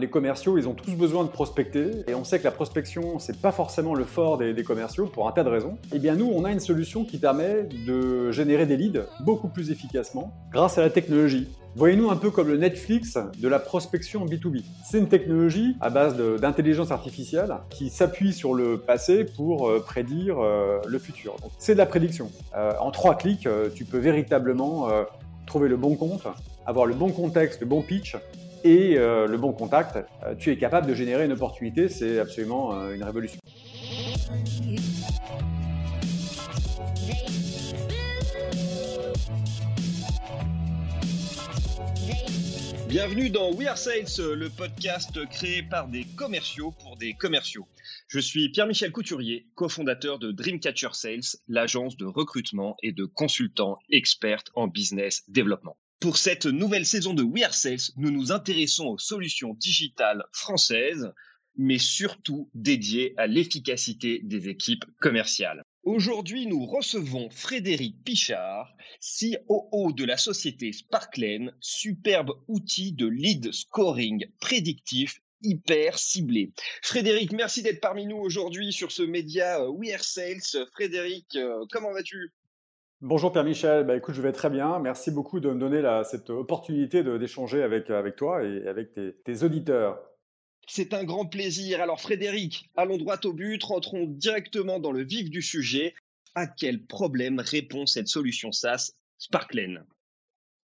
Les commerciaux, ils ont tous besoin de prospecter, et on sait que la prospection, c'est pas forcément le fort des, commerciaux pour un tas de raisons. Eh bien, nous, on a une solution qui permet de générer des leads beaucoup plus efficacement grâce à la technologie. Voyez-nous un peu comme le Netflix de la prospection B2B. C'est une technologie à base d'intelligence artificielle qui s'appuie sur le passé pour euh, prédire euh, le futur. C'est de la prédiction. Euh, en trois clics, tu peux véritablement trouver le bon compte, avoir le bon contexte, le bon pitch et euh, le bon contact, euh, tu es capable de générer une opportunité. C'est absolument euh, une révolution. Bienvenue dans We Are Sales, le podcast créé par des commerciaux pour des commerciaux. Je suis Pierre-Michel Couturier, cofondateur de Dreamcatcher Sales, l'agence de recrutement et de consultants experts en business développement. Pour cette nouvelle saison de We Are Sales, nous nous intéressons aux solutions digitales françaises, mais surtout dédiées à l'efficacité des équipes commerciales. Aujourd'hui, nous recevons Frédéric Pichard, COO de la société Sparklen, superbe outil de lead scoring prédictif hyper ciblé. Frédéric, merci d'être parmi nous aujourd'hui sur ce média euh, We Are Sales. Frédéric, euh, comment vas-tu? Bonjour Pierre-Michel, bah, écoute, je vais très bien. Merci beaucoup de me donner cette opportunité d'échanger avec, avec toi et avec tes, auditeurs. C'est un grand plaisir. Alors Frédéric, allons droit au but, rentrons directement dans le vif du sujet. À quel problème répond cette solution SaaS Sparklen?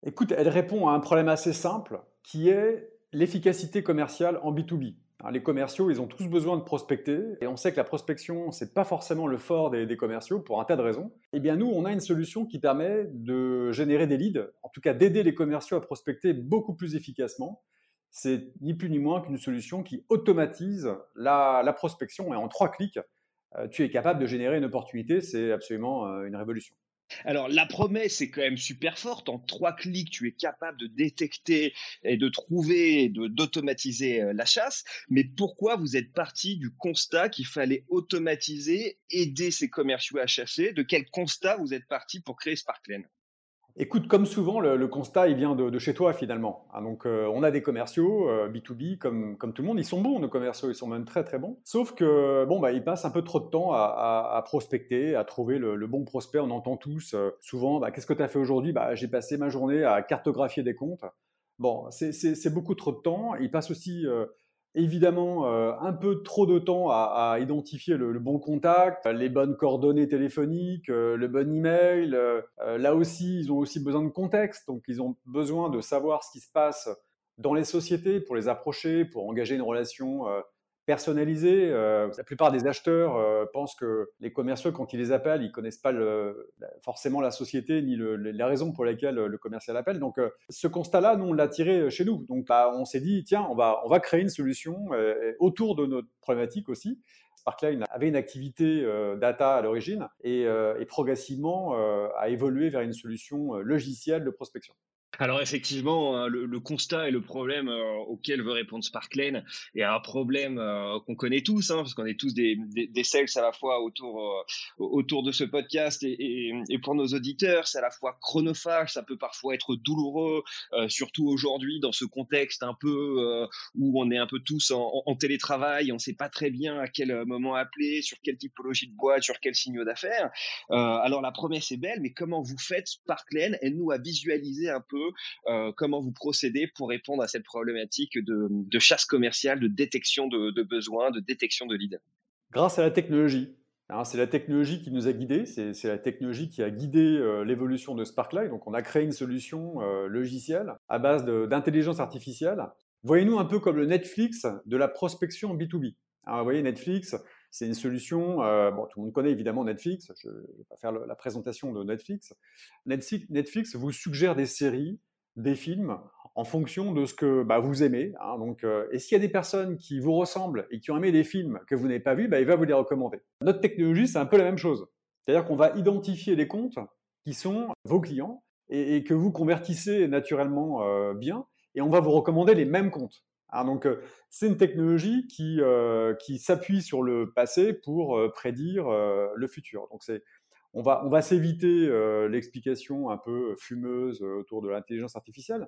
Écoute, elle répond à un problème assez simple qui est l'efficacité commerciale en B2B. Les commerciaux, ils ont tous besoin de prospecter, et on sait que la prospection, c'est pas forcément le fort des, commerciaux pour un tas de raisons. Eh bien, nous, on a une solution qui permet de générer des leads, en tout cas d'aider les commerciaux à prospecter beaucoup plus efficacement. C'est ni plus ni moins qu'une solution qui automatise la, la, prospection, et en trois clics, euh, tu es capable de générer une opportunité. C'est absolument euh, une révolution. Alors la promesse est quand même super forte. En trois clics, tu es capable de détecter et de trouver, d'automatiser euh, la chasse. Mais pourquoi vous êtes parti du constat qu'il fallait automatiser, aider ces commerciaux à chasser? De quel constat vous êtes parti pour créer Sparklen? Écoute, comme souvent, le, constat, il vient de, chez toi finalement. Hein, donc, euh, on a des commerciaux B2B euh, comme, tout le monde. Ils sont bons, nos commerciaux, ils sont même très très bons. Sauf que, bon, bah, ils passent un peu trop de temps à, prospecter, à trouver le, bon prospect. On entend tous euh, souvent, bah, qu'est-ce que tu as fait aujourd'hui? Bah, J'ai passé ma journée à cartographier des comptes. Bon, c'est beaucoup trop de temps. Ils passent aussi évidemment euh, un peu trop de temps à, identifier le, bon contact, les bonnes coordonnées téléphoniques, euh, le bon email. Euh, là aussi, ils ont aussi besoin de contexte, donc ils ont besoin de savoir ce qui se passe dans les sociétés pour les approcher, pour engager une relation personnalisé. Euh, la plupart des acheteurs euh, pensent que les commerciaux, quand ils les appellent, ils connaissent pas forcément la société ni le, la raison pour laquelle le commercial appelle. Donc, euh, ce constat-là, nous, on l'a tiré chez nous. Donc, bah, on s'est dit, tiens, on va, créer une solution autour de notre problématique aussi. Sparkline avait une activité data à l'origine et, progressivement a évolué vers une solution logicielle de prospection. Alors effectivement, hein, le, constat et le problème euh, auquel veut répondre Sparklane est un problème euh, qu'on connaît tous, hein, parce qu'on est tous des, des, sales à la fois autour, euh, de ce podcast et, pour nos auditeurs, c'est à la fois chronophage, ça peut parfois être douloureux, surtout aujourd'hui dans ce contexte un peu où on est un peu tous en, télétravail, on ne sait pas très bien à quel moment appeler, sur quelle typologie de boîte, sur quel signe d'affaires. alors la promesse est belle, mais comment vous faites Sparklane Elle nous a visualisé un peu euh, comment vous procédez pour répondre à cette problématique de, chasse commerciale, de détection de, besoins, de détection de leads Grâce à la technologie. Hein, c'est la technologie qui nous a guidés, c'est la technologie qui a guidé euh, l'évolution de Sparklight. Donc, on a créé une solution euh, logicielle à base d'intelligence artificielle. Voyez-nous un peu comme le Netflix de la prospection B2B. Vous voyez, Netflix, c'est une solution, bon, tout le monde connaît évidemment Netflix, je ne vais pas faire la présentation de Netflix. Netflix vous suggère des séries des films en fonction de ce que bah, vous aimez. Hein. donc, euh, et s'il y a des personnes qui vous ressemblent et qui ont aimé des films que vous n'avez pas vus, bah, il va vous les recommander. Notre technologie, c'est un peu la même chose. C'est-à-dire qu'on va identifier les comptes qui sont vos clients et, que vous convertissez naturellement euh, bien, et on va vous recommander les mêmes comptes. Hein. donc, euh, c'est une technologie qui, qui s'appuie sur le passé pour prédire le futur. Donc, c'est on va, on va s'éviter euh, l'explication un peu fumeuse euh, autour de l'intelligence artificielle.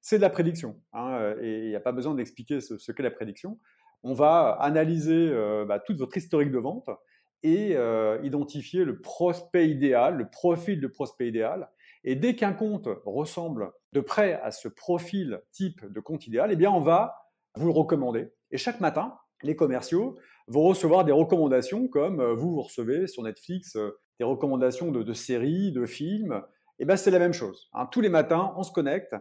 c'est de la prédiction. Hein, et il n'y a pas besoin d'expliquer ce, qu'est la prédiction. On va analyser bah, toute votre historique de vente et identifier le prospect idéal, le profil de prospect idéal. Et dès qu'un compte ressemble de près à ce profil type de compte idéal, eh bien, on va vous le recommander. Et chaque matin, les commerciaux vont recevoir des recommandations comme vous, vous recevez sur Netflix des recommandations de, séries, de films. Et bien, c'est la même chose. Hein. Tous les matins, on se connecte,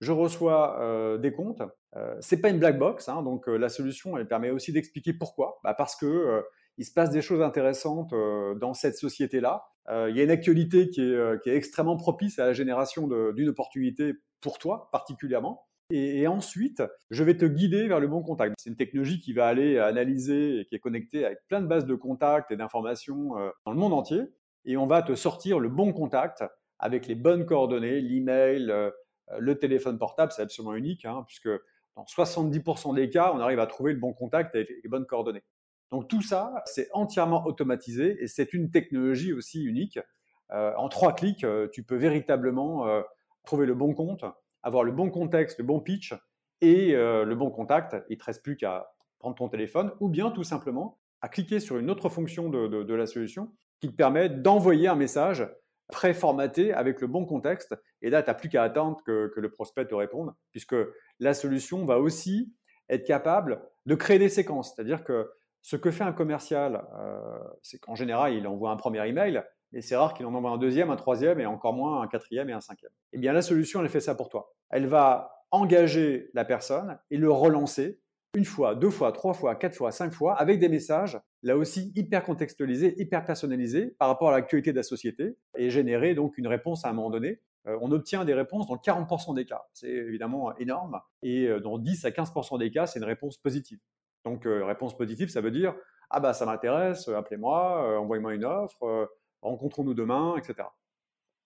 je reçois des comptes. Euh, c'est pas une black box, hein, donc la solution, elle permet aussi d'expliquer pourquoi. Bah, parce que il se passe des choses intéressantes dans cette société-là. il y a une actualité qui est, extrêmement propice à la génération d'une opportunité pour toi particulièrement. Et, ensuite, je vais te guider vers le bon contact. C'est une technologie qui va aller analyser et qui est connectée avec plein de bases de contacts et d'informations dans le monde entier. Et on va te sortir le bon contact avec les bonnes coordonnées, l'email, le téléphone portable. C'est absolument unique, hein, puisque dans 70% des cas, on arrive à trouver le bon contact avec les bonnes coordonnées. Donc tout ça, c'est entièrement automatisé et c'est une technologie aussi unique. Euh, en trois clics, euh, tu peux véritablement euh, trouver le bon compte, avoir le bon contexte, le bon pitch et le bon contact. Il ne te reste plus qu'à prendre ton téléphone ou bien tout simplement à cliquer sur une autre fonction de, la solution qui te permet d'envoyer un message préformaté avec le bon contexte. Et là, tu n'as plus qu'à attendre que, que, le prospect te réponde, puisque la solution va aussi être capable de créer des séquences. C'est-à-dire que ce que fait un commercial, euh, c'est qu'en général, il envoie un premier email, et c'est rare qu'il en envoie un deuxième, un troisième, et encore moins un quatrième et un cinquième. Eh bien, la solution, elle fait ça pour toi. Elle va engager la personne et le relancer une fois, deux fois, trois fois, quatre fois, cinq fois, avec des messages, là aussi hyper contextualisés, hyper personnalisés par rapport à l'actualité de la société, et générer donc une réponse à un moment donné. Euh, on obtient des réponses dans 40% des cas. C'est évidemment énorme. Et euh, dans 10 à 15% des cas, c'est une réponse positive. Donc, euh, réponse positive, ça veut dire Ah, bah, ça m'intéresse, appelez-moi, envoyez-moi une offre, rencontrons-nous demain, etc.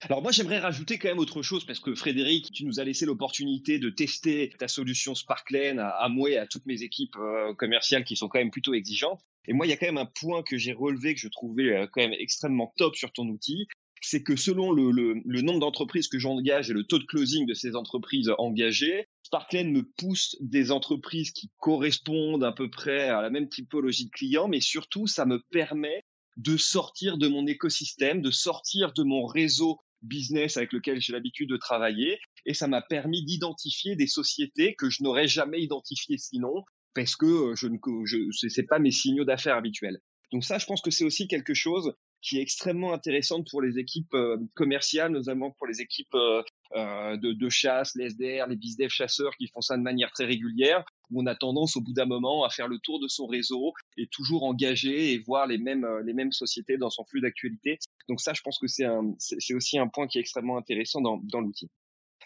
Alors moi j'aimerais rajouter quand même autre chose parce que Frédéric, tu nous as laissé l'opportunité de tester ta solution Sparklen à, moi et à toutes mes équipes commerciales qui sont quand même plutôt exigeantes. Et moi il y a quand même un point que j'ai relevé que je trouvais quand même extrêmement top sur ton outil, c'est que selon le nombre d'entreprises que j'engage et le taux de closing de ces entreprises engagées, Sparklen me pousse des entreprises qui correspondent à peu près à la même typologie de clients, mais surtout, ça me permet de sortir de mon écosystème, de sortir de mon réseau business avec lequel j'ai l'habitude de travailler. Et ça m'a permis d'identifier des sociétés que je n'aurais jamais identifiées sinon, parce que euh, je ne, je, c'est pas mes signaux d'affaires habituels. Donc ça, je pense que c'est aussi quelque chose qui est extrêmement intéressante pour les équipes euh, commerciales, notamment pour les équipes euh, de, chasse, les SDR, les bizdev chasseurs qui font ça de manière très régulière, où on a tendance au bout d'un moment à faire le tour de son réseau et toujours engager et voir les mêmes, les mêmes sociétés dans son flux d'actualité. Donc ça, je pense que c'est, aussi un point qui est extrêmement intéressant dans, dans l'outil.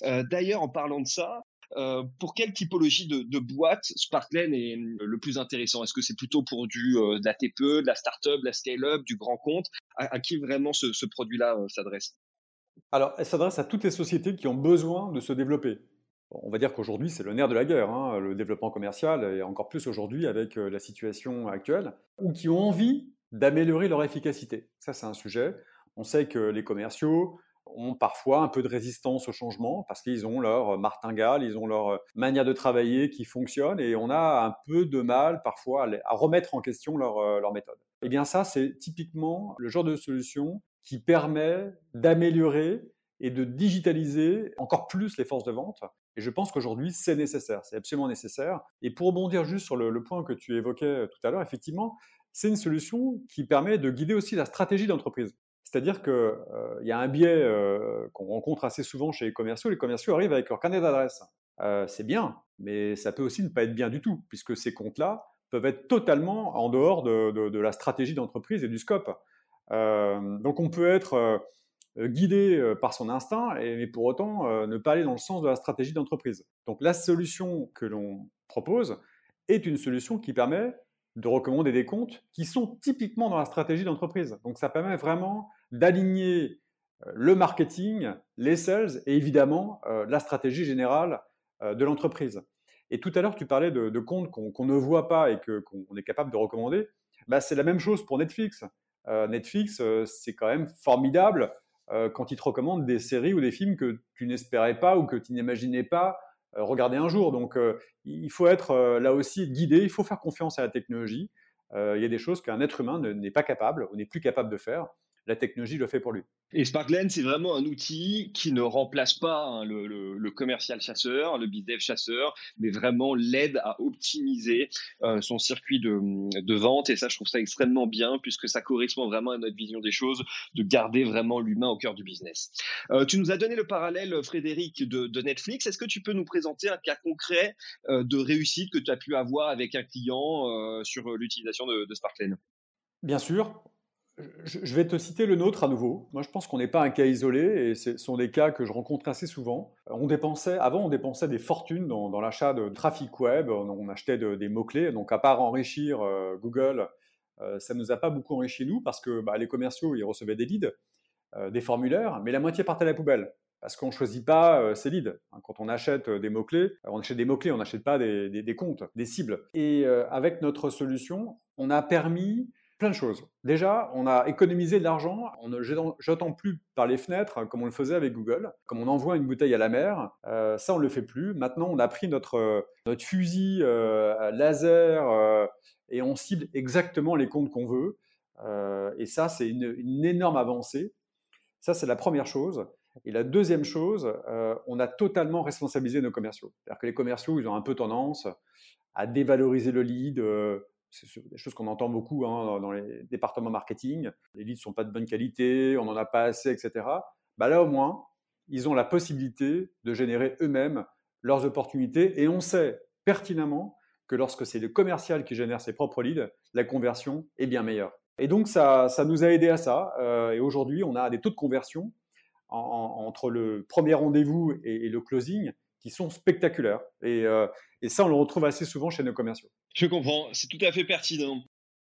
D'ailleurs, en parlant de ça, euh, pour quelle typologie de, boîte Sparklen est le plus intéressant? Est-ce que c'est plutôt pour du euh, de la TPE, de la startup, de la scale-up, du grand compte? À, qui vraiment ce, produit-là euh, s'adresse? Alors, elle s'adresse à toutes les sociétés qui ont besoin de se développer. On va dire qu'aujourd'hui, c'est le nerf de la guerre, hein, le développement commercial, et encore plus aujourd'hui avec la situation actuelle, ou qui ont envie d'améliorer leur efficacité. Ça, c'est un sujet. On sait que les commerciaux, ont parfois un peu de résistance au changement parce qu'ils ont leur martingale, ils ont leur manière de travailler qui fonctionne et on a un peu de mal parfois à remettre en question leur, leur méthode. Et eh bien ça, c'est typiquement le genre de solution qui permet d'améliorer et de digitaliser encore plus les forces de vente. Et je pense qu'aujourd'hui, c'est nécessaire, c'est absolument nécessaire. Et pour rebondir juste sur le, point que tu évoquais tout à l'heure, effectivement, c'est une solution qui permet de guider aussi la stratégie d'entreprise. C'est-à-dire qu'il euh, y a un biais euh, qu'on rencontre assez souvent chez les commerciaux. Les commerciaux arrivent avec leur carnet d'adresse. Euh, c'est bien, mais ça peut aussi ne pas être bien du tout, puisque ces comptes-là peuvent être totalement en dehors de, la stratégie d'entreprise et du scope. donc on peut être guidé par son instinct, mais pour autant ne pas aller dans le sens de la stratégie d'entreprise. Donc la solution que l'on propose est une solution qui permet de recommander des comptes qui sont typiquement dans la stratégie d'entreprise. Donc ça permet vraiment d'aligner euh, le marketing, les sales et évidemment euh, la stratégie générale euh, de l'entreprise. Et tout à l'heure, tu parlais de, comptes qu'on ne voit pas et qu'on est capable de recommander. Bah, c'est la même chose pour Netflix. Netflix, c'est quand même formidable quand ils te recommandent des séries ou des films que tu n'espérais pas ou que tu n'imaginais pas regarder un jour. Donc, il faut être là aussi guidé, il faut faire confiance à la technologie. il y a des choses qu'un être humain n'est pas capable ou n'est plus capable de faire la technologie le fait pour lui. Et Sparklen, c'est vraiment un outil qui ne remplace pas hein, le, commercial chasseur, le business chasseur, mais vraiment l'aide à optimiser euh, son circuit de, vente. Et ça, je trouve ça extrêmement bien puisque ça correspond vraiment à notre vision des choses, de garder vraiment l'humain au cœur du business. Euh, tu nous as donné le parallèle, Frédéric, de, Netflix. Est-ce que tu peux nous présenter un cas concret euh, de réussite que tu as pu avoir avec un client sur l'utilisation de, de Sparklen Bien sûr je vais te citer le nôtre à nouveau. Moi, je pense qu'on n'est pas un cas isolé et ce sont des cas que je rencontre assez souvent. On dépensait, avant, on dépensait des fortunes dans, l'achat de trafic web. On achetait des mots-clés. Donc, à part enrichir euh, Google, euh, ça ne nous a pas beaucoup enrichi nous parce que bah, les commerciaux, ils recevaient des leads, euh, des formulaires, mais la moitié partait à la poubelle parce qu'on ne choisit pas ces leads. Hein, quand on achète des mots-clés, on achète des mots-clés, on n'achète pas des, comptes, des cibles. Et avec notre solution, on a permis plein de choses. Déjà, on a économisé de l'argent en ne jetant plus par les fenêtres hein, comme on le faisait avec Google. Comme on envoie une bouteille à la mer, euh, ça on ne le fait plus. Maintenant, on a pris notre, fusil euh, laser euh, et on cible exactement les comptes qu'on veut. et ça, c'est une, énorme avancée. Ça, c'est la première chose. Et la deuxième chose, on a totalement responsabilisé nos commerciaux. C'est-à-dire que les commerciaux, ils ont un peu tendance à dévaloriser le lead c'est des choses qu'on entend beaucoup hein, dans les départements marketing. Les leads ne sont pas de bonne qualité, on n'en a pas assez, etc. Bah là, au moins, ils ont la possibilité de générer eux-mêmes leurs opportunités et on sait pertinemment que lorsque c'est le commercial qui génère ses propres leads, la conversion est bien meilleure. Et donc, ça, ça nous a aidé à ça. Euh, et aujourd'hui, on a des taux de conversion entre le premier rendez-vous et, le closing qui sont spectaculaires. Et, euh, et ça, on le retrouve assez souvent chez nos commerciaux. Je comprends, c'est tout à fait pertinent.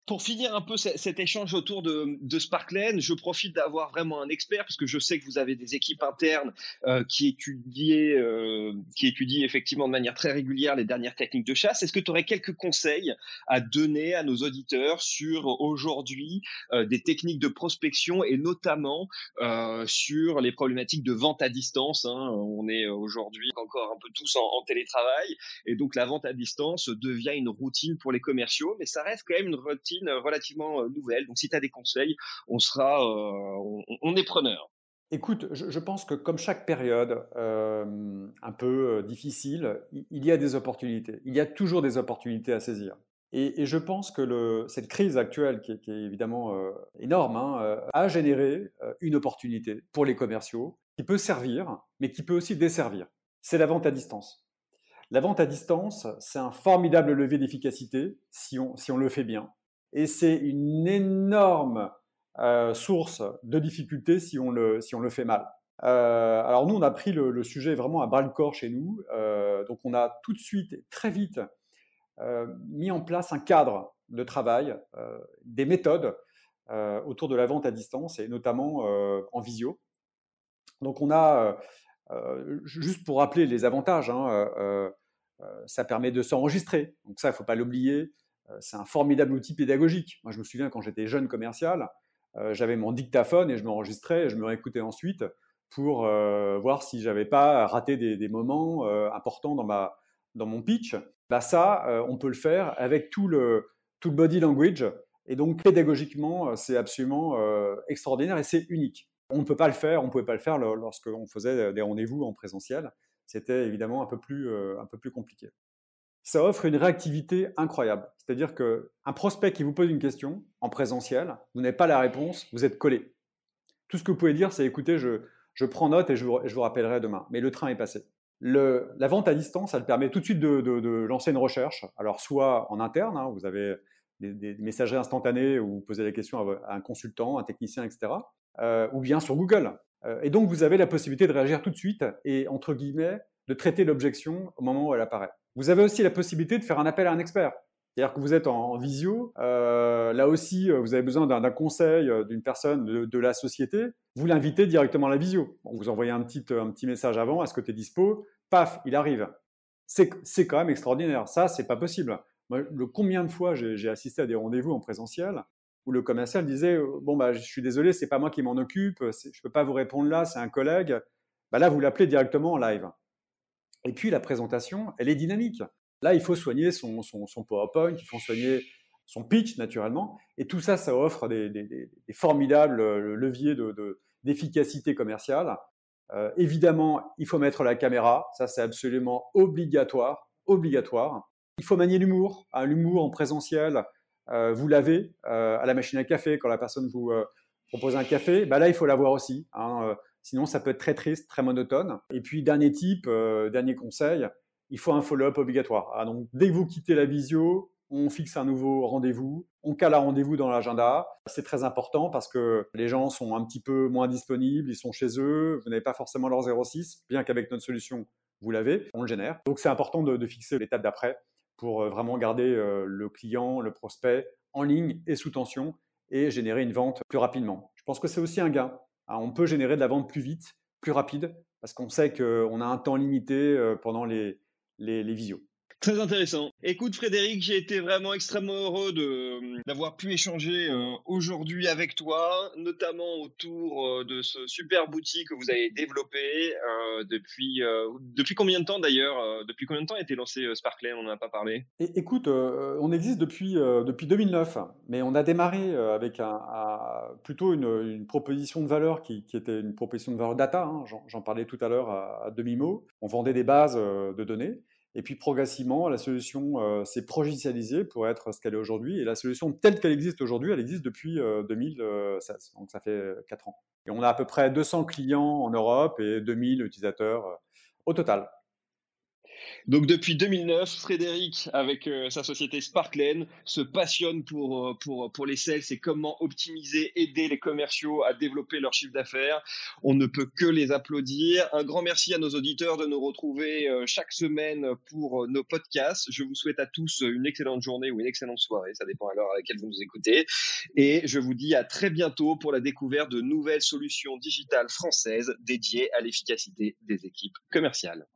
Pour finir un peu cet échange autour de, de Sparklen, je profite d'avoir vraiment un expert parce que je sais que vous avez des équipes internes euh, qui étudient, euh, qui étudient effectivement de manière très régulière les dernières techniques de chasse. Est-ce que tu aurais quelques conseils à donner à nos auditeurs sur aujourd'hui euh, des techniques de prospection et notamment sur les problématiques de vente à distance hein? On est aujourd'hui encore un peu tous en télétravail et donc la vente à distance devient une routine pour les commerciaux, mais ça reste quand même une routine relativement euh, nouvelle. Donc si tu as des conseils, on sera, euh, on, est preneur. Écoute, je, pense que comme chaque période euh, un peu difficile, il y a des opportunités. Il y a toujours des opportunités à saisir. Et, je pense que cette crise actuelle, qui est, évidemment énorme, hein, a généré une opportunité pour les commerciaux qui peut servir, mais qui peut aussi desservir. C'est la vente à distance. La vente à distance, c'est un formidable levier d'efficacité si on, si on le fait bien et c'est une énorme euh, source de difficultés si on le, si on le fait mal. Euh, alors nous, on a pris le, sujet vraiment à bras le corps chez nous, euh, donc on a tout de suite, très vite, mis en place un cadre de travail, des méthodes autour de la vente à distance et notamment en visio. Donc on a, juste pour rappeler les avantages, hein, ça permet de s'enregistrer, donc ça, il ne faut pas l'oublier. Euh, c'est un formidable outil pédagogique. Moi, je me souviens quand j'étais jeune commercial, euh, j'avais mon dictaphone et je m'enregistrais et je me réécoutais ensuite pour euh, voir si j'avais pas raté des, moments importants dans, ma, dans mon pitch. Bah ça, on peut le faire avec tout le, tout body language. Et donc, pédagogiquement, c'est absolument extraordinaire et c'est unique. On ne peut pas le faire, on ne pouvait pas le faire lorsqu'on faisait des rendez-vous en présentiel. C'était évidemment un peu plus, un peu plus compliqué ça offre une réactivité incroyable. C'est-à-dire qu'un prospect qui vous pose une question en présentiel, vous n'avez pas la réponse, vous êtes collé. Tout ce que vous pouvez dire, c'est écoutez, je, je prends note et je vous, je vous, rappellerai demain. Mais le train est passé. La vente à distance, elle permet tout de suite de, de, lancer une recherche. Alors, soit en interne, hein, vous avez des, des, messageries instantanées où vous posez la question à, un consultant, un technicien, etc. Euh, ou bien sur Google. Euh, et donc, vous avez la possibilité de réagir tout de suite et, entre guillemets, de traiter l'objection au moment où elle apparaît. Vous avez aussi la possibilité de faire un appel à un expert. C'est-à-dire que vous êtes en, visio, euh, là aussi, euh, vous avez besoin d'un conseil euh, d'une personne de, la société, vous l'invitez directement à la visio. vous envoyez un petit, un petit message avant, est-ce que tu dispo? Paf, il arrive. C'est quand même extraordinaire. Ça, c'est pas possible. le combien de fois j'ai assisté à des rendez-vous en présentiel où le commercial disait bon bah je suis désolé, c'est pas moi qui m'en occupe, je peux pas vous répondre là, c'est un collègue. Bah là, vous l'appelez directement en live. Et puis la présentation, elle est dynamique. Là, il faut soigner son, PowerPoint, il faut soigner son pitch naturellement. Et tout ça, ça offre des, formidables euh, leviers d'efficacité commerciale. Euh, évidemment, il faut mettre la caméra, ça c'est absolument obligatoire, obligatoire. Il faut manier l'humour, hein, l'humour en présentiel. Euh, vous l'avez à la machine à café quand la personne vous propose un café. Bah là, il faut l'avoir aussi. Hein, sinon, ça peut être très triste, très monotone. Et puis, dernier type, dernier conseil, il faut un follow-up obligatoire. Ah, donc, dès que vous quittez la visio, on fixe un nouveau rendez-vous, on cale un rendez-vous dans l'agenda. C'est très important parce que les gens sont un petit peu moins disponibles, ils sont chez eux, vous n'avez pas forcément leur 06, bien qu'avec notre solution, vous l'avez, on le génère. Donc c'est important de, fixer l'étape d'après pour euh, vraiment garder euh, le client, le prospect en ligne et sous tension et générer une vente plus rapidement. Je pense que c'est aussi un gain. Hein. on peut générer de la vente plus vite, plus rapide, parce qu'on sait qu'on a un temps limité euh, pendant les visios. Très intéressant. Écoute Frédéric, j'ai été vraiment extrêmement heureux d'avoir pu échanger euh, aujourd'hui avec toi, notamment autour euh, de ce super boutique que vous avez développé euh, depuis depuis combien de temps d'ailleurs Depuis combien de temps a été lancé Sparklet On n'en a pas parlé. écoute, on existe depuis depuis 2009, mais on a démarré avec un, plutôt une, proposition de valeur qui, était une proposition de valeur data. Hein, j'en parlais tout à l'heure à demi mot. On vendait des bases de données. Et puis progressivement, la solution euh, s'est provincialisée pour être ce qu'elle est aujourd'hui. Et la solution telle qu'elle existe aujourd'hui, elle existe depuis 2016. Euh, Donc ça fait 4 ans. Et on a à peu près 200 clients en Europe et 2000 utilisateurs euh, au total. Donc depuis 2009, Frédéric, avec euh, sa société Sparklen, se passionne pour, euh, pour, pour les sales et comment optimiser, aider les commerciaux à développer leur chiffre d'affaires. On ne peut que les applaudir. Un grand merci à nos auditeurs de nous retrouver euh, chaque semaine pour nos podcasts. Je vous souhaite à tous une excellente journée ou une excellente soirée, ça dépend à à laquelle vous nous écoutez. Et je vous dis à très bientôt pour la découverte de nouvelles solutions digitales françaises dédiées à l'efficacité des équipes commerciales.